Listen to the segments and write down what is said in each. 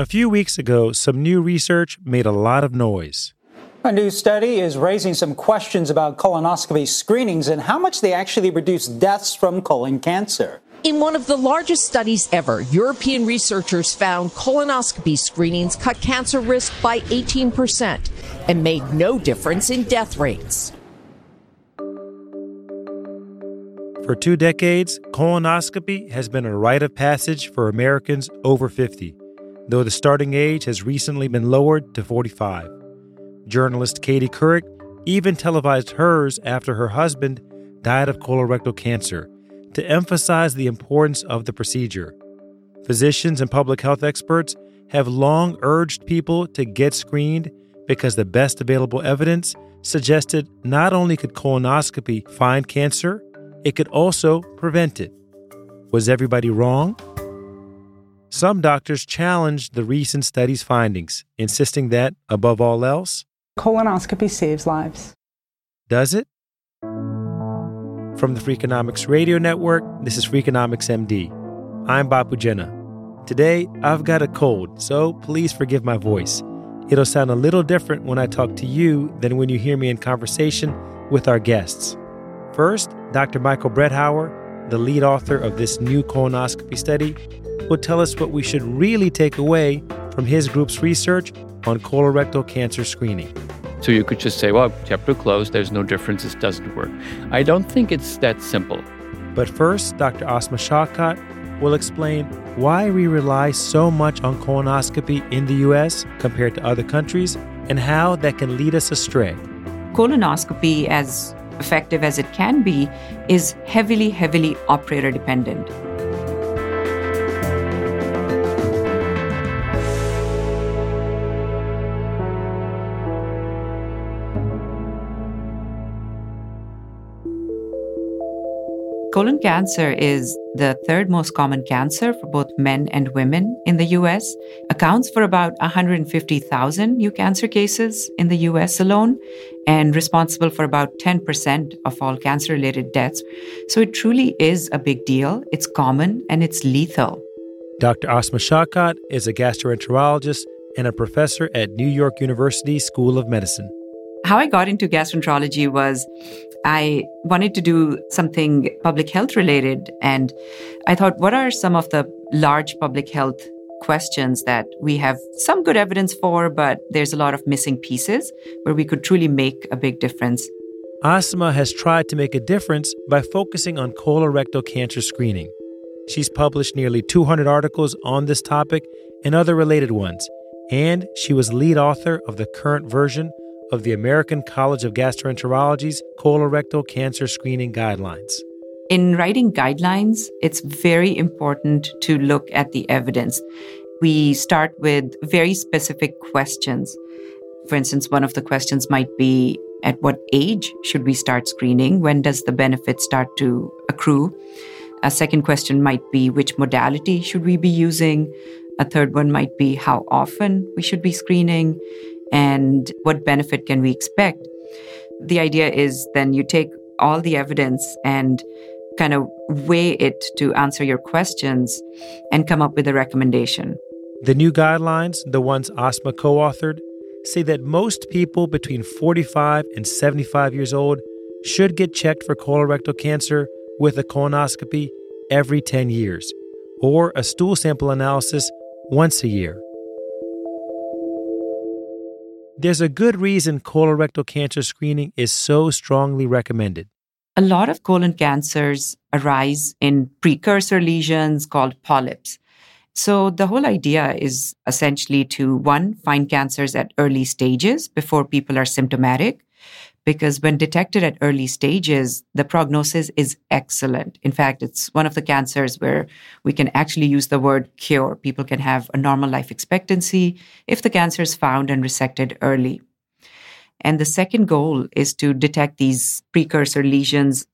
A few weeks ago, some new research made a lot of noise. A new study is raising some questions about colonoscopy screenings and how much they actually reduce deaths from colon cancer. In one of the largest studies ever, European researchers found colonoscopy screenings cut cancer risk by 18% and made no difference in death rates. For two decades, colonoscopy has been a rite of passage for Americans over 50, though the starting age has recently been lowered to 45. Journalist Katie Couric even televised hers after her husband died of colorectal cancer to emphasize the importance of the procedure. Physicians and public health experts have long urged people to get screened because the best available evidence suggested not only could colonoscopy find cancer, it could also prevent it. Was everybody wrong? Some doctors challenged the recent study's findings, insisting that, above all else, colonoscopy saves lives. Does it? From the Freakonomics Radio Network, this is Freakonomics MD. I'm Bapu Jena. Today, I've got a cold, so please forgive my voice. It'll sound a little different when I talk to you than when you hear me in conversation with our guests. First, Dr. Michael Bretthauer, the lead author of this new colonoscopy study, will tell us what we should really take away from his group's research on colorectal cancer screening. So you could just say, well, chapter closed, there's no difference, this doesn't work. I don't think it's that simple. But first, Dr. Asma Shaukat will explain why we rely so much on colonoscopy in the US compared to other countries and how that can lead us astray. Colonoscopy, as effective as it can be, is heavily, heavily operator dependent. Colon cancer is the third most common cancer for both men and women in the US, accounts for about 150,000 new cancer cases in the US alone, and responsible for about 10% of all cancer related deaths. So it truly is a big deal. It's common and it's lethal. Dr. Asma Shaukat is a gastroenterologist and a professor at New York University School of Medicine. How I got into gastroenterology was I wanted to do something public health related. And I thought, what are some of the large public health questions that we have some good evidence for, but there's a lot of missing pieces where we could truly make a big difference? Asma has tried to make a difference by focusing on colorectal cancer screening. She's published nearly 200 articles on this topic and other related ones, and she was lead author of the current version of the American College of Gastroenterology's colorectal cancer screening guidelines. In writing guidelines, it's very important to look at the evidence. We start with very specific questions. For instance, one of the questions might be at what age should we start screening? When does the benefit start to accrue? A second question might be which modality should we be using? A third one might be how often we should be screening and what benefit can we expect? The idea is then you take all the evidence and kind of weigh it to answer your questions and come up with a recommendation. The new guidelines, the ones Asma co authored, say that most people between 45 and 75 years old should get checked for colorectal cancer with a colonoscopy every 10 years, or a stool sample analysis once a year. There's a good reason colorectal cancer screening is so strongly recommended. A lot of colon cancers arise in precursor lesions called polyps. So the whole idea is essentially to one, find cancers at early stages before people are symptomatic. Because when detected at early stages, the prognosis is excellent. In fact, it's one of the cancers where we can actually use the word cure. People can have a normal life expectancy if the cancer is found and resected early. And the second goal is to detect these precursor lesions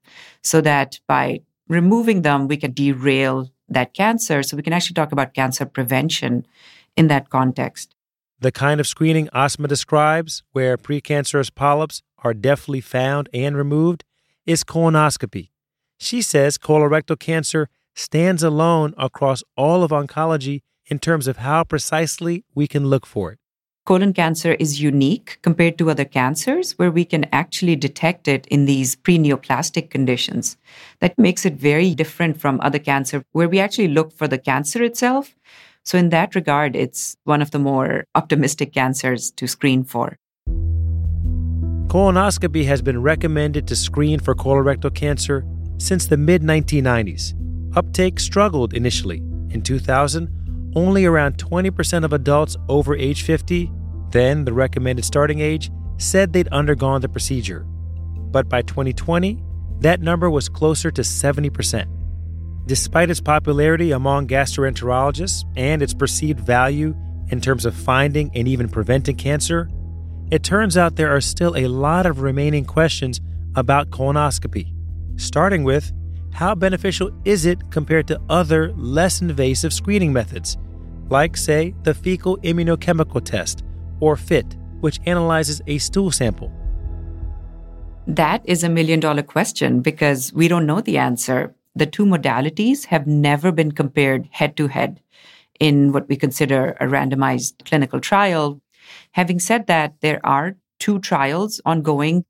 so that by removing them, we can derail that cancer. So we can actually talk about cancer prevention in that context. The kind of screening Asma describes, where precancerous polyps are deftly found and removed, is colonoscopy. She says colorectal cancer stands alone across all of oncology in terms of how precisely we can look for it colon cancer is unique compared to other cancers where we can actually detect it in these pre-neoplastic conditions. That makes it very different from other cancer where we actually look for the cancer itself. So in that regard, it's one of the more optimistic cancers to screen for. Colonoscopy has been recommended to screen for colorectal cancer since the mid 1990s. Uptake struggled initially. In 2000, only around 20% of adults over age 50, then the recommended starting age, said they'd undergone the procedure. But by 2020, that number was closer to 70%. Despite its popularity among gastroenterologists and its perceived value in terms of finding and even preventing cancer, it turns out there are still a lot of remaining questions about colonoscopy, starting with how beneficial is it compared to other less invasive screening methods, like, say, the fecal immunochemical test, or FIT, which analyzes a stool sample? That is a million dollar question because we don't know the answer. The two modalities have never been compared head to head in what we consider a randomized clinical trial. Having said that, there are two trials ongoing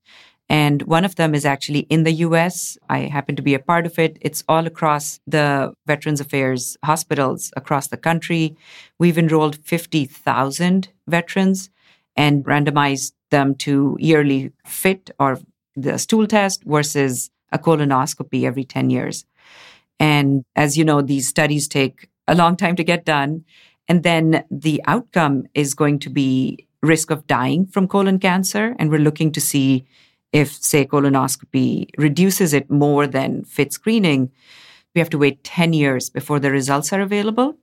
and one of them is actually in the US. I happen to be a part of it. It's all across the Veterans Affairs hospitals across the country. We've enrolled 50,000 veterans and randomized them to yearly FIT or the stool test versus a colonoscopy every 10 years. And as you know, these studies take a long time to get done. And then the outcome is going to be risk of dying from colon cancer. And we're looking to see if, say, colonoscopy reduces it more than FIT screening, we have to wait 10 years before the results are available.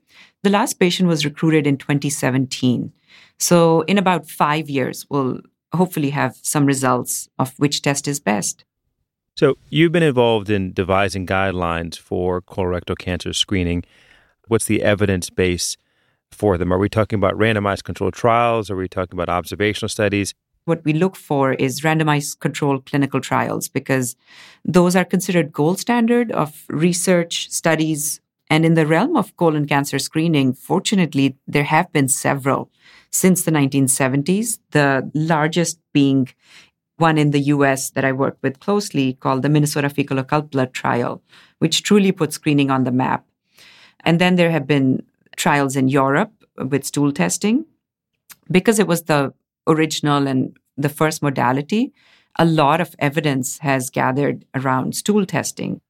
The last patient was recruited in 2017. So, in about five years, we'll hopefully have some results of which test is best. So, you've been involved in devising guidelines for colorectal cancer screening. What's the evidence base for them? Are we talking about randomized controlled trials? Are we talking about observational studies? what we look for is randomized controlled clinical trials because those are considered gold standard of research studies. And in the realm of colon cancer screening, fortunately, there have been several since the 1970s, the largest being one in the US that I work with closely called the Minnesota Fecal Occult Blood Trial, which truly put screening on the map. And then there have been trials in Europe with stool testing. Because it was the original and the first modality, a lot of evidence has gathered around stool testing.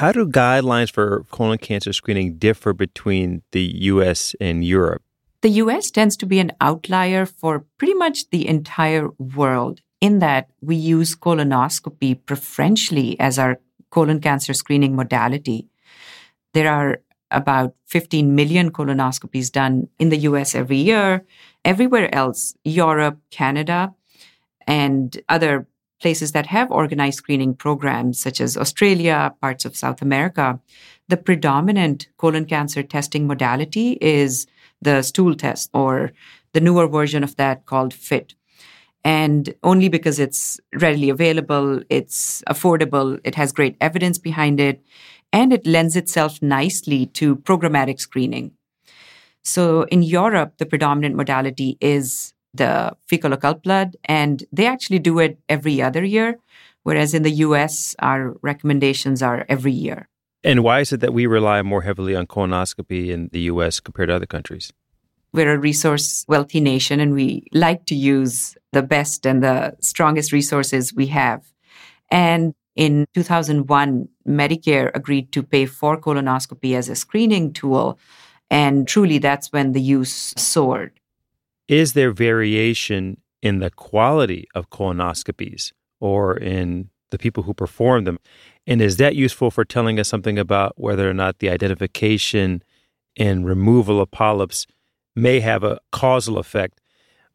How do guidelines for colon cancer screening differ between the US and Europe? The US tends to be an outlier for pretty much the entire world in that we use colonoscopy preferentially as our colon cancer screening modality. There are about 15 million colonoscopies done in the US every year. Everywhere else, Europe, Canada, and other places that have organized screening programs, such as Australia, parts of South America, the predominant colon cancer testing modality is the stool test or the newer version of that called FIT. And only because it's readily available, it's affordable, it has great evidence behind it, and it lends itself nicely to programmatic screening. So in Europe, the predominant modality is the fecal occult blood, and they actually do it every other year, whereas in the US, our recommendations are every year. And why is it that we rely more heavily on colonoscopy in the US compared to other countries? We're a resource wealthy nation and we like to use the best and the strongest resources we have. And in 2001, Medicare agreed to pay for colonoscopy as a screening tool. And truly, that's when the use soared. Is there variation in the quality of colonoscopies or in the people who perform them? And is that useful for telling us something about whether or not the identification and removal of polyps may have a causal effect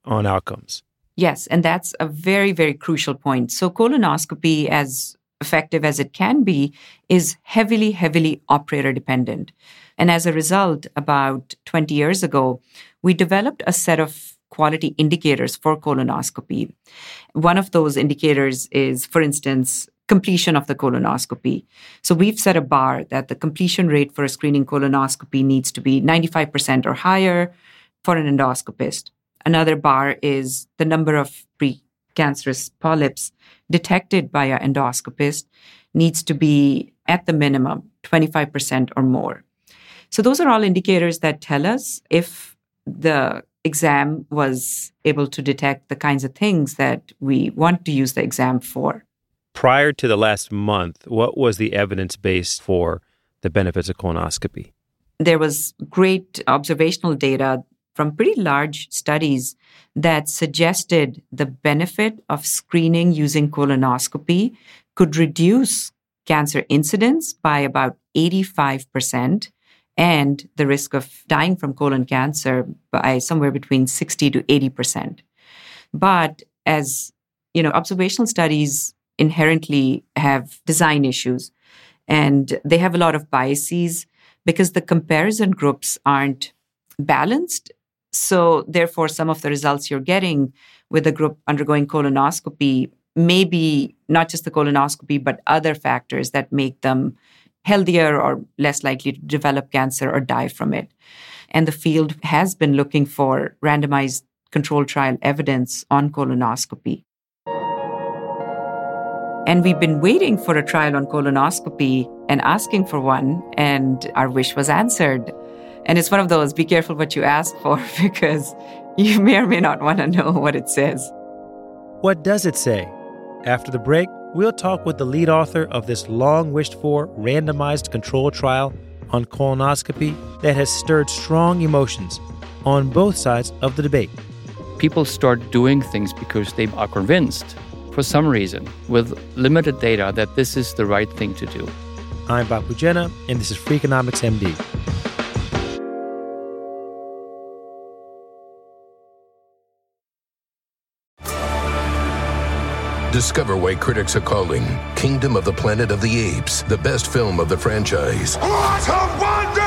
on outcomes? Yes, and that's a very, very crucial point. So, colonoscopy, as effective as it can be, is heavily, heavily operator dependent. And as a result, about 20 years ago, we developed a set of quality indicators for colonoscopy. One of those indicators is, for instance, completion of the colonoscopy. So we've set a bar that the completion rate for a screening colonoscopy needs to be 95% or higher for an endoscopist. Another bar is the number of precancerous polyps detected by an endoscopist needs to be at the minimum 25% or more. So those are all indicators that tell us if the exam was able to detect the kinds of things that we want to use the exam for. Prior to the last month, what was the evidence base for the benefits of colonoscopy? There was great observational data from pretty large studies that suggested the benefit of screening using colonoscopy could reduce cancer incidence by about 85% and the risk of dying from colon cancer by somewhere between 60 to 80%. But as you know, observational studies inherently have design issues and they have a lot of biases because the comparison groups aren't balanced. So, therefore, some of the results you're getting with a group undergoing colonoscopy may be not just the colonoscopy, but other factors that make them healthier or less likely to develop cancer or die from it. And the field has been looking for randomized controlled trial evidence on colonoscopy. And we've been waiting for a trial on colonoscopy and asking for one, and our wish was answered. And it's one of those be careful what you ask for because you may or may not want to know what it says. What does it say? After the break, we'll talk with the lead author of this long wished for randomized control trial on colonoscopy that has stirred strong emotions on both sides of the debate. People start doing things because they are convinced, for some reason, with limited data, that this is the right thing to do. I'm Bapu Jena, and this is Freakonomics MD. Discover why critics are calling Kingdom of the Planet of the Apes the best film of the franchise. What a wonderful day!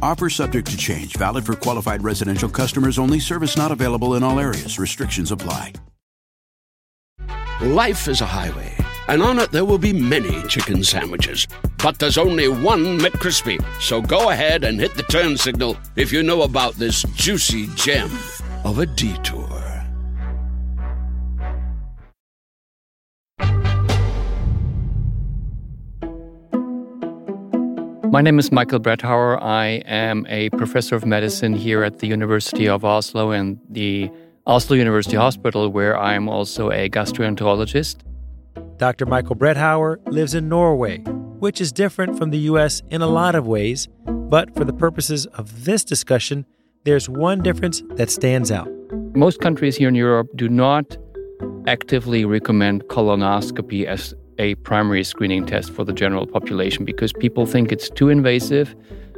Offer subject to change, valid for qualified residential customers only, service not available in all areas. Restrictions apply. Life is a highway, and on it there will be many chicken sandwiches. But there's only one McCrispy. So go ahead and hit the turn signal if you know about this juicy gem of a detour. My name is Michael Bretthauer. I am a professor of medicine here at the University of Oslo and the Oslo University Hospital, where I'm also a gastroenterologist. Dr. Michael Bretthauer lives in Norway, which is different from the U.S. in a lot of ways, but for the purposes of this discussion, there's one difference that stands out. Most countries here in Europe do not actively recommend colonoscopy as a primary screening test for the general population because people think it's too invasive,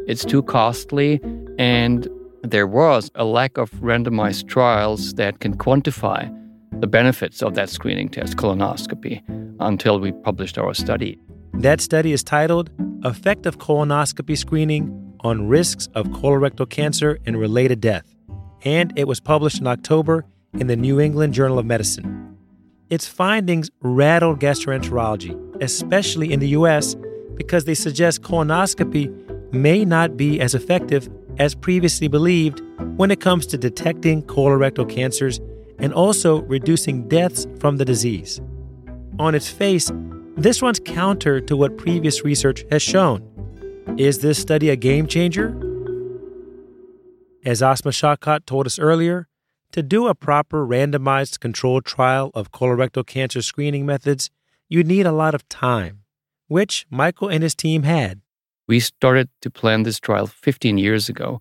it's too costly, and there was a lack of randomized trials that can quantify the benefits of that screening test, colonoscopy, until we published our study. That study is titled Effect of Colonoscopy Screening on Risks of Colorectal Cancer and Related Death, and it was published in October in the New England Journal of Medicine. Its findings rattled gastroenterology, especially in the US, because they suggest colonoscopy may not be as effective as previously believed when it comes to detecting colorectal cancers and also reducing deaths from the disease. On its face, this runs counter to what previous research has shown. Is this study a game changer? As Asma Shaukat told us earlier, to do a proper randomized controlled trial of colorectal cancer screening methods, you'd need a lot of time, which Michael and his team had. We started to plan this trial 15 years ago.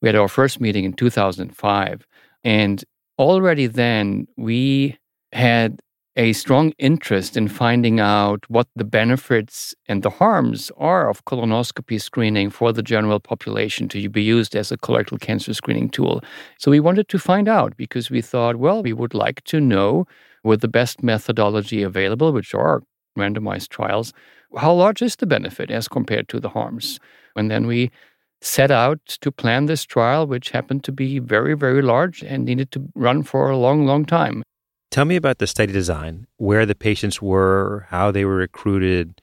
We had our first meeting in 2005. And already then, we had a strong interest in finding out what the benefits and the harms are of colonoscopy screening for the general population to be used as a colorectal cancer screening tool. So we wanted to find out because we thought, well, we would like to know with the best methodology available, which are randomized trials, how large is the benefit as compared to the harms? And then we set out to plan this trial, which happened to be very, very large and needed to run for a long, long time. Tell me about the study design, where the patients were, how they were recruited,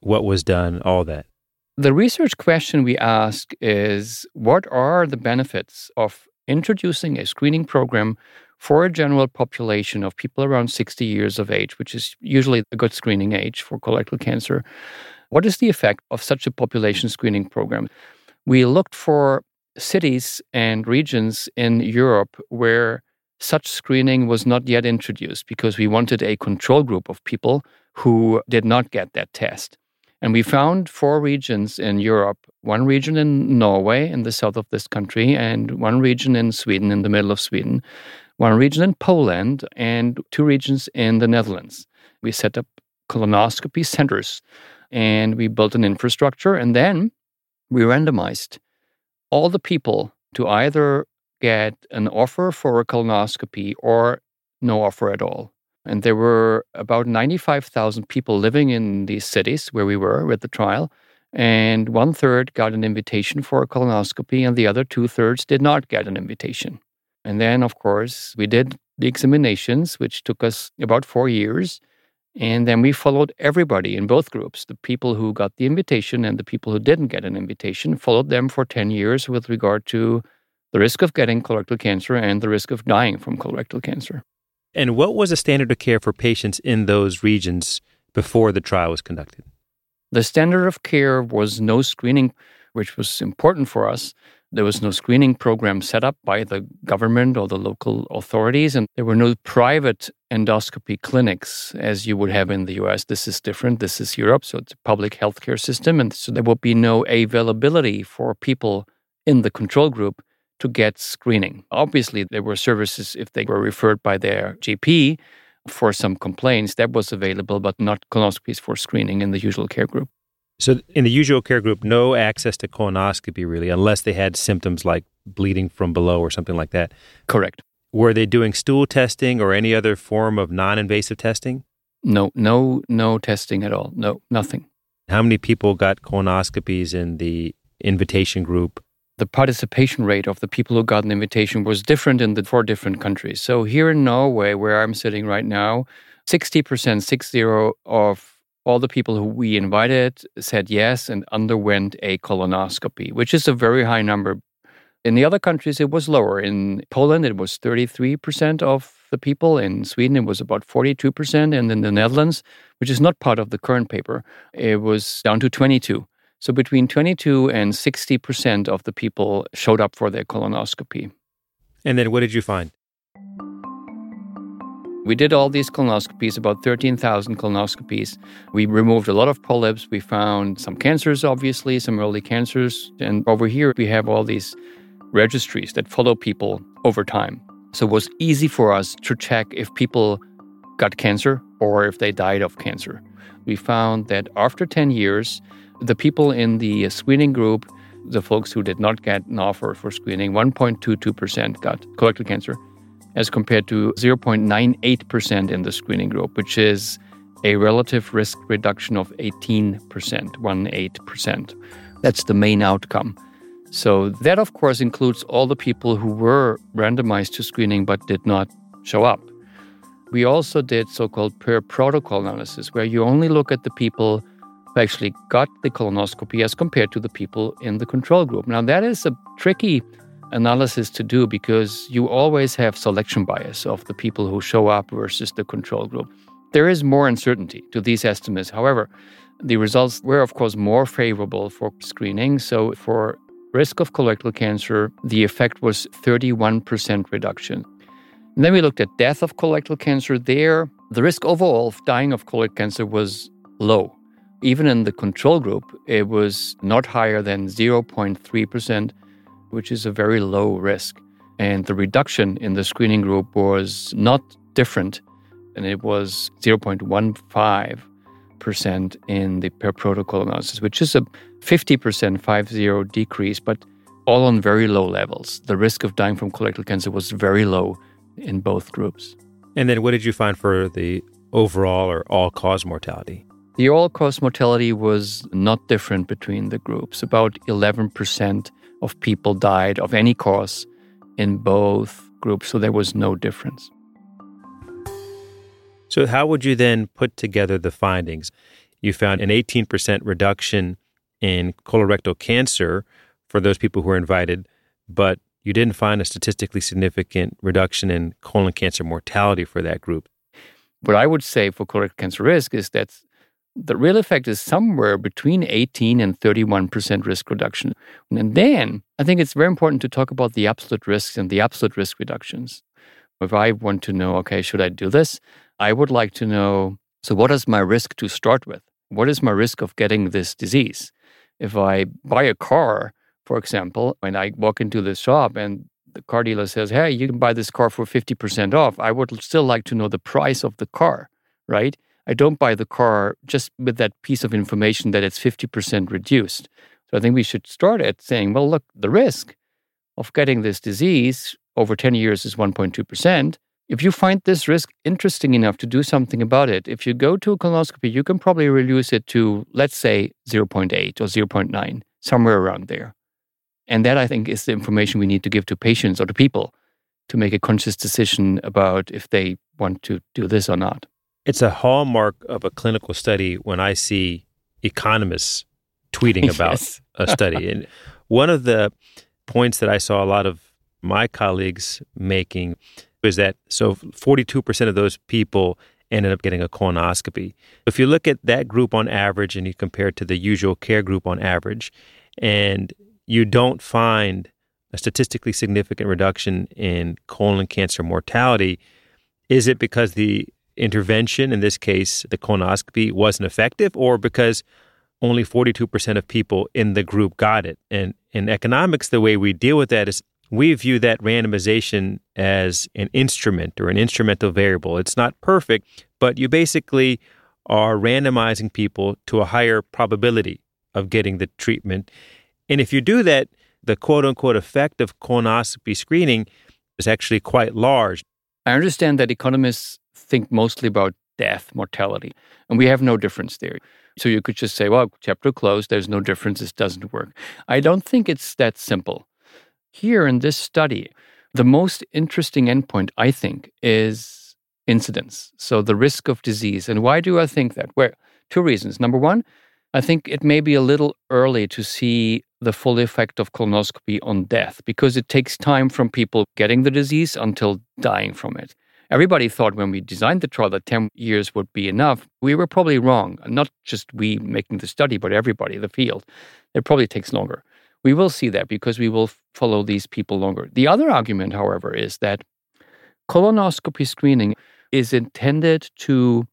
what was done, all that. The research question we ask is what are the benefits of introducing a screening program for a general population of people around 60 years of age, which is usually a good screening age for colorectal cancer? What is the effect of such a population screening program? We looked for cities and regions in Europe where such screening was not yet introduced because we wanted a control group of people who did not get that test. And we found four regions in Europe one region in Norway, in the south of this country, and one region in Sweden, in the middle of Sweden, one region in Poland, and two regions in the Netherlands. We set up colonoscopy centers and we built an infrastructure. And then we randomized all the people to either get an offer for a colonoscopy or no offer at all. And there were about 95,000 people living in these cities where we were with the trial. And one third got an invitation for a colonoscopy, and the other two thirds did not get an invitation. And then, of course, we did the examinations, which took us about four years. And then we followed everybody in both groups the people who got the invitation and the people who didn't get an invitation, followed them for 10 years with regard to the risk of getting colorectal cancer and the risk of dying from colorectal cancer. And what was the standard of care for patients in those regions before the trial was conducted? The standard of care was no screening, which was important for us. There was no screening program set up by the government or the local authorities, and there were no private endoscopy clinics as you would have in the US. This is different. This is Europe, so it's a public healthcare system. And so there would be no availability for people in the control group to get screening. Obviously, there were services if they were referred by their GP for some complaints that was available, but not colonoscopies for screening in the usual care group. So, in the usual care group, no access to colonoscopy really, unless they had symptoms like bleeding from below or something like that. Correct. Were they doing stool testing or any other form of non invasive testing? No, no, no testing at all. No, nothing. How many people got colonoscopies in the invitation group the participation rate of the people who got an invitation was different in the four different countries. So here in Norway, where I'm sitting right now, 60%, six zero of all the people who we invited said yes and underwent a colonoscopy, which is a very high number. In the other countries, it was lower. In Poland, it was 33% of the people. In Sweden, it was about 42%. And in the Netherlands, which is not part of the current paper, it was down to 22. So between 22 and 60% of the people showed up for their colonoscopy. And then what did you find? We did all these colonoscopies, about 13,000 colonoscopies. We removed a lot of polyps. We found some cancers, obviously, some early cancers. And over here, we have all these registries that follow people over time. So it was easy for us to check if people got cancer or if they died of cancer. we found that after 10 years, the people in the screening group, the folks who did not get an offer for screening, 1.22% got colorectal cancer, as compared to 0.98% in the screening group, which is a relative risk reduction of 18%, 18%. That's the main outcome. So, that of course includes all the people who were randomized to screening but did not show up. We also did so called per protocol analysis, where you only look at the people who actually got the colonoscopy as compared to the people in the control group. Now, that is a tricky analysis to do because you always have selection bias of the people who show up versus the control group. There is more uncertainty to these estimates. However, the results were, of course, more favorable for screening. So, for risk of colorectal cancer, the effect was 31% reduction. And then we looked at death of colorectal cancer. There, the risk overall of dying of colorectal cancer was low. Even in the control group, it was not higher than 0.3%, which is a very low risk. And the reduction in the screening group was not different, and it was 0.15% in the per protocol analysis, which is a 50% 50 decrease, but all on very low levels. The risk of dying from colorectal cancer was very low in both groups. And then what did you find for the overall or all cause mortality? The all cause mortality was not different between the groups. About 11% of people died of any cause in both groups, so there was no difference. So, how would you then put together the findings? You found an 18% reduction in colorectal cancer for those people who were invited, but you didn't find a statistically significant reduction in colon cancer mortality for that group. What I would say for colorectal cancer risk is that the real effect is somewhere between 18 and 31% risk reduction. And then I think it's very important to talk about the absolute risks and the absolute risk reductions. If I want to know, okay, should I do this? I would like to know so, what is my risk to start with? What is my risk of getting this disease? If I buy a car, for example, when I walk into the shop and the car dealer says, Hey, you can buy this car for 50% off, I would still like to know the price of the car, right? I don't buy the car just with that piece of information that it's 50% reduced. So I think we should start at saying, well, look, the risk of getting this disease over 10 years is 1.2%. If you find this risk interesting enough to do something about it, if you go to a colonoscopy, you can probably reduce it to, let's say, 0.8 or 0.9, somewhere around there. And that, I think, is the information we need to give to patients or to people to make a conscious decision about if they want to do this or not. It's a hallmark of a clinical study when I see economists tweeting about Yes. a study. And one of the points that I saw a lot of my colleagues making is that so 42% of those people ended up getting a colonoscopy. If you look at that group on average and you compare it to the usual care group on average, and you don't find a statistically significant reduction in colon cancer mortality, is it because the intervention, in this case, the colonoscopy, wasn't effective, or because only 42% of people in the group got it? And in economics, the way we deal with that is we view that randomization as an instrument or an instrumental variable. It's not perfect, but you basically are randomizing people to a higher probability of getting the treatment. And if you do that, the quote unquote effect of colonoscopy screening is actually quite large. I understand that economists think mostly about death, mortality, and we have no difference there. So you could just say, well, chapter closed, there's no difference, this doesn't work. I don't think it's that simple. Here in this study, the most interesting endpoint, I think, is incidence. So the risk of disease. And why do I think that? Well, two reasons. Number one, I think it may be a little early to see the full effect of colonoscopy on death because it takes time from people getting the disease until dying from it. Everybody thought when we designed the trial that 10 years would be enough. We were probably wrong. Not just we making the study, but everybody, in the field. It probably takes longer. We will see that because we will follow these people longer. The other argument, however, is that colonoscopy screening is intended to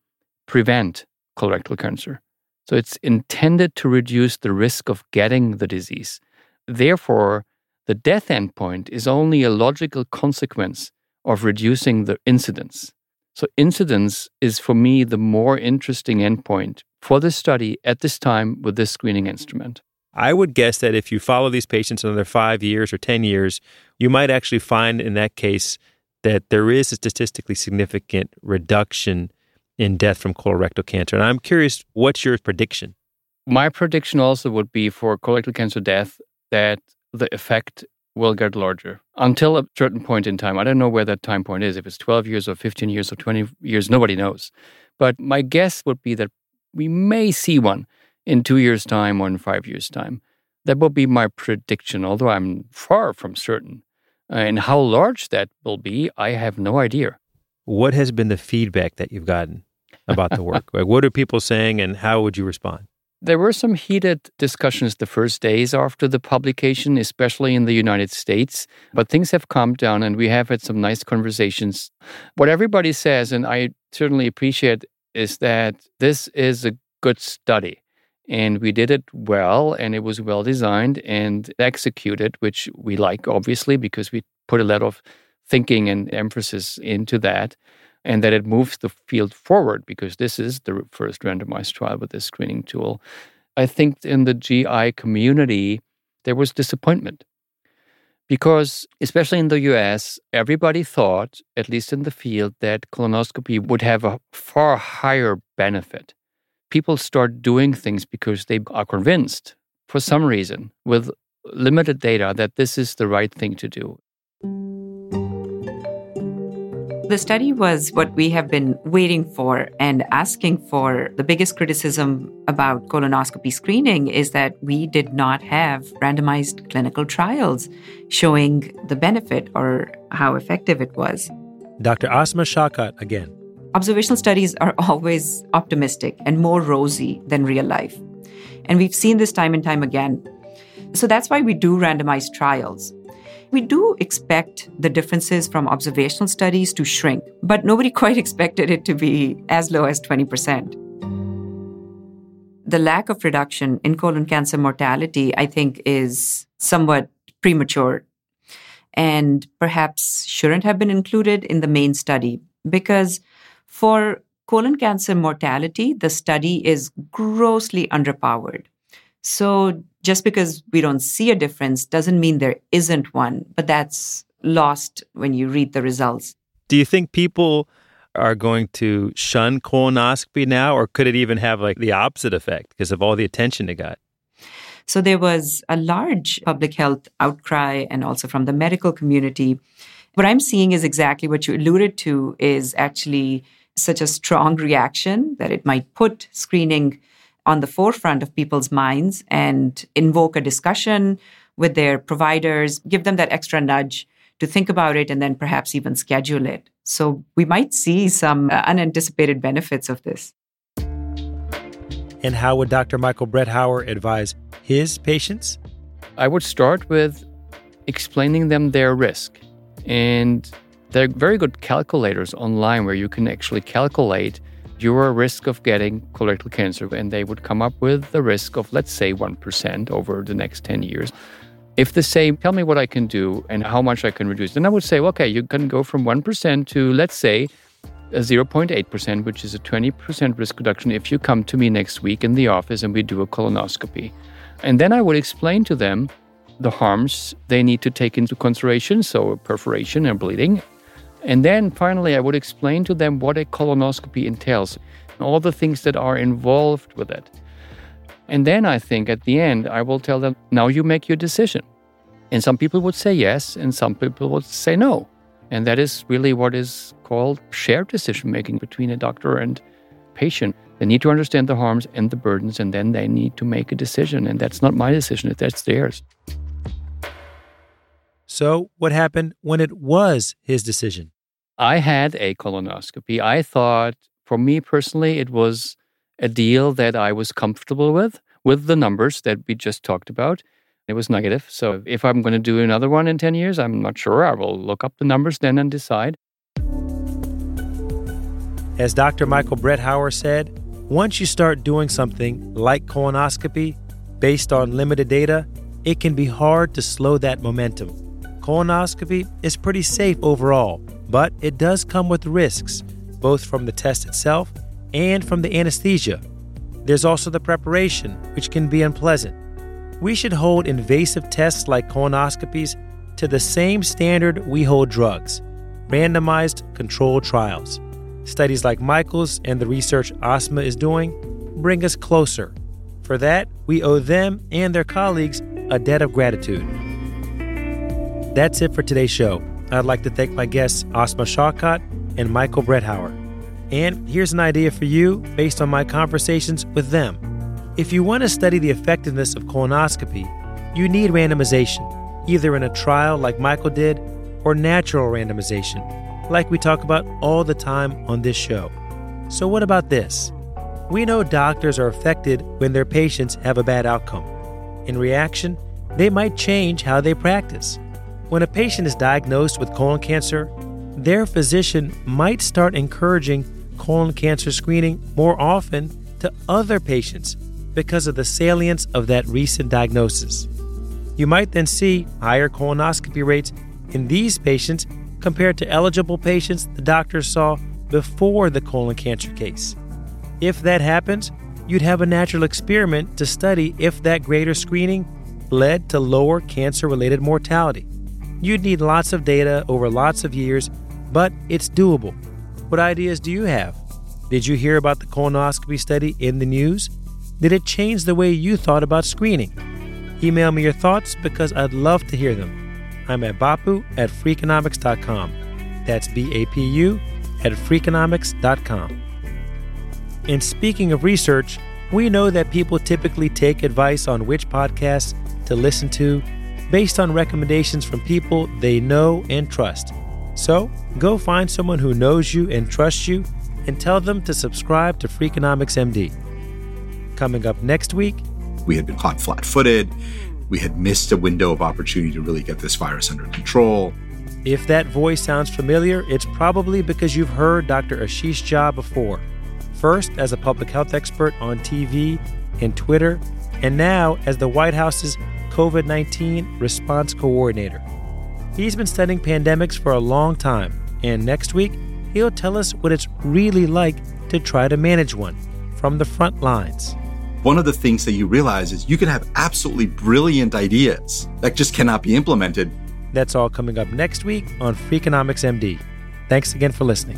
prevent colorectal cancer. So it's intended to reduce the risk of getting the disease. Therefore, the death endpoint is only a logical consequence of reducing the incidence. So, incidence is for me the more interesting endpoint for this study at this time with this screening instrument. I would guess that if you follow these patients another five years or 10 years, you might actually find in that case that there is a statistically significant reduction in death from colorectal cancer. And I'm curious, what's your prediction? My prediction also would be for colorectal cancer death that the effect will get larger until a certain point in time. I don't know where that time point is, if it's 12 years or 15 years or 20 years, nobody knows. But my guess would be that we may see one in two years' time or in five years' time. That would be my prediction, although I'm far from certain. Uh, and how large that will be, I have no idea. What has been the feedback that you've gotten about the work? like, what are people saying, and how would you respond? There were some heated discussions the first days after the publication, especially in the United States, but things have calmed down and we have had some nice conversations. What everybody says, and I certainly appreciate, is that this is a good study and we did it well and it was well designed and executed which we like obviously because we put a lot of thinking and emphasis into that and that it moves the field forward because this is the first randomized trial with this screening tool. I think in the gi community there was disappointment. Because especially in the US everybody thought at least in the field that colonoscopy would have a far higher benefit. People start doing things because they are convinced for some reason with limited data that this is the right thing to do. The study was what we have been waiting for and asking for. The biggest criticism about colonoscopy screening is that we did not have randomized clinical trials showing the benefit or how effective it was. Dr. Asma Shaukat again. Observational studies are always optimistic and more rosy than real life. And we've seen this time and time again. So that's why we do randomized trials. We do expect the differences from observational studies to shrink, but nobody quite expected it to be as low as 20%. The lack of reduction in colon cancer mortality, I think, is somewhat premature and perhaps shouldn't have been included in the main study because for colon cancer mortality, the study is grossly underpowered. So just because we don't see a difference doesn't mean there isn't one, but that's lost when you read the results. Do you think people are going to shun colonoscopy now, or could it even have like the opposite effect because of all the attention it got? So there was a large public health outcry and also from the medical community. What I'm seeing is exactly what you alluded to is actually such a strong reaction that it might put screening on the forefront of people's minds and invoke a discussion with their providers, give them that extra nudge to think about it and then perhaps even schedule it. So we might see some uh, unanticipated benefits of this. And how would Dr. Michael Bretthauer advise his patients? I would start with explaining them their risk and there are very good calculators online where you can actually calculate your risk of getting colorectal cancer, and they would come up with the risk of, let's say, 1% over the next 10 years. If they say, tell me what I can do and how much I can reduce, then I would say, okay, you can go from 1% to, let's say, 0.8%, which is a 20% risk reduction if you come to me next week in the office and we do a colonoscopy. And then I would explain to them the harms they need to take into consideration, so perforation and bleeding, and then finally, I would explain to them what a colonoscopy entails, all the things that are involved with it. And then I think at the end, I will tell them, now you make your decision. And some people would say yes, and some people would say no. And that is really what is called shared decision making between a doctor and patient. They need to understand the harms and the burdens, and then they need to make a decision. And that's not my decision, that's theirs. So, what happened when it was his decision? I had a colonoscopy. I thought, for me personally, it was a deal that I was comfortable with, with the numbers that we just talked about. It was negative. So, if I'm going to do another one in 10 years, I'm not sure. I will look up the numbers then and decide. As Dr. Michael Bretthauer said, once you start doing something like colonoscopy based on limited data, it can be hard to slow that momentum colonoscopy is pretty safe overall, but it does come with risks. both from the test itself and from the anesthesia. There's also the preparation, which can be unpleasant. We should hold invasive tests like colonoscopies to the same standard we hold drugs randomized controlled trials. Studies like Michael's and the research Asma is doing bring us closer. For that, we owe them and their colleagues a debt of gratitude. That's it for today's show. I'd like to thank my guests, Asma Shaukat and Michael Bretthauer. And here's an idea for you based on my conversations with them. If you want to study the effectiveness of colonoscopy, you need randomization, either in a trial like Michael did or natural randomization, like we talk about all the time on this show. So, what about this? We know doctors are affected when their patients have a bad outcome. In reaction, they might change how they practice. When a patient is diagnosed with colon cancer, their physician might start encouraging colon cancer screening more often to other patients because of the salience of that recent diagnosis. You might then see higher colonoscopy rates in these patients compared to eligible patients the doctor saw before the colon cancer case. If that happens, you'd have a natural experiment to study if that greater screening led to lower cancer related mortality. You'd need lots of data over lots of years, but it's doable. What ideas do you have? Did you hear about the colonoscopy study in the news? Did it change the way you thought about screening? Email me your thoughts because I'd love to hear them. I'm at bapu at freakonomics.com. That's B A P U at freakonomics.com. And speaking of research, we know that people typically take advice on which podcasts to listen to based on recommendations from people they know and trust. So go find someone who knows you and trusts you and tell them to subscribe to Freakonomics MD. Coming up next week, we had been caught flat footed. We had missed a window of opportunity to really get this virus under control. If that voice sounds familiar, it's probably because you've heard Dr. Ashish Jha before. First as a public health expert on TV and Twitter, and now as the White House's COVID 19 response coordinator. He's been studying pandemics for a long time, and next week, he'll tell us what it's really like to try to manage one from the front lines. One of the things that you realize is you can have absolutely brilliant ideas that just cannot be implemented. That's all coming up next week on Freakonomics MD. Thanks again for listening.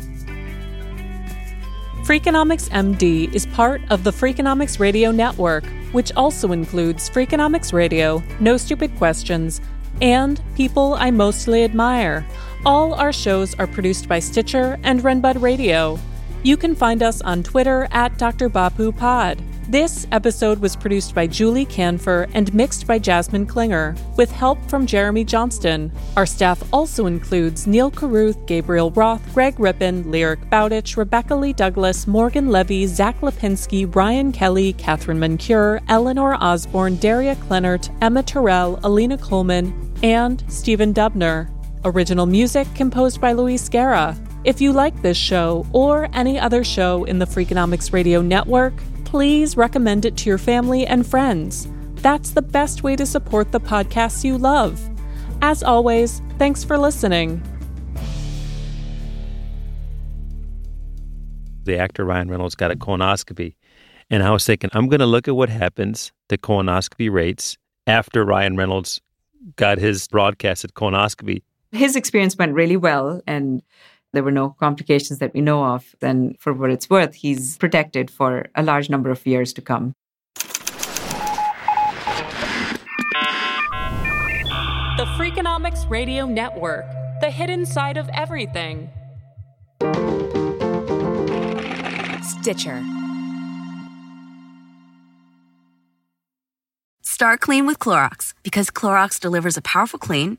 Freakonomics MD is part of the Freakonomics Radio Network, which also includes Freakonomics Radio, No Stupid Questions, and People I Mostly Admire. All our shows are produced by Stitcher and Renbud Radio. You can find us on Twitter at Dr. Bapu Pod. This episode was produced by Julie Kanfer and mixed by Jasmine Klinger, with help from Jeremy Johnston. Our staff also includes Neil Carruth, Gabriel Roth, Greg Rippin, Lyric Bowditch, Rebecca Lee Douglas, Morgan Levy, Zach Lapinski, Brian Kelly, Katherine Moncure, Eleanor Osborne, Daria Klenert, Emma Tyrrell, Alina Kulman, and Stephen Dubner. Original music composed by Luis Guerra. If you like this show or any other show in the Freakonomics Radio Network, please recommend it to your family and friends. That's the best way to support the podcasts you love. As always, thanks for listening. The actor Ryan Reynolds got a colonoscopy, and I was thinking, I'm going to look at what happens to colonoscopy rates after Ryan Reynolds got his broadcasted colonoscopy. His experience went really well, and there were no complications that we know of. And for what it's worth, he's protected for a large number of years to come. The Freakonomics Radio Network, the hidden side of everything. Stitcher. Start clean with Clorox because Clorox delivers a powerful clean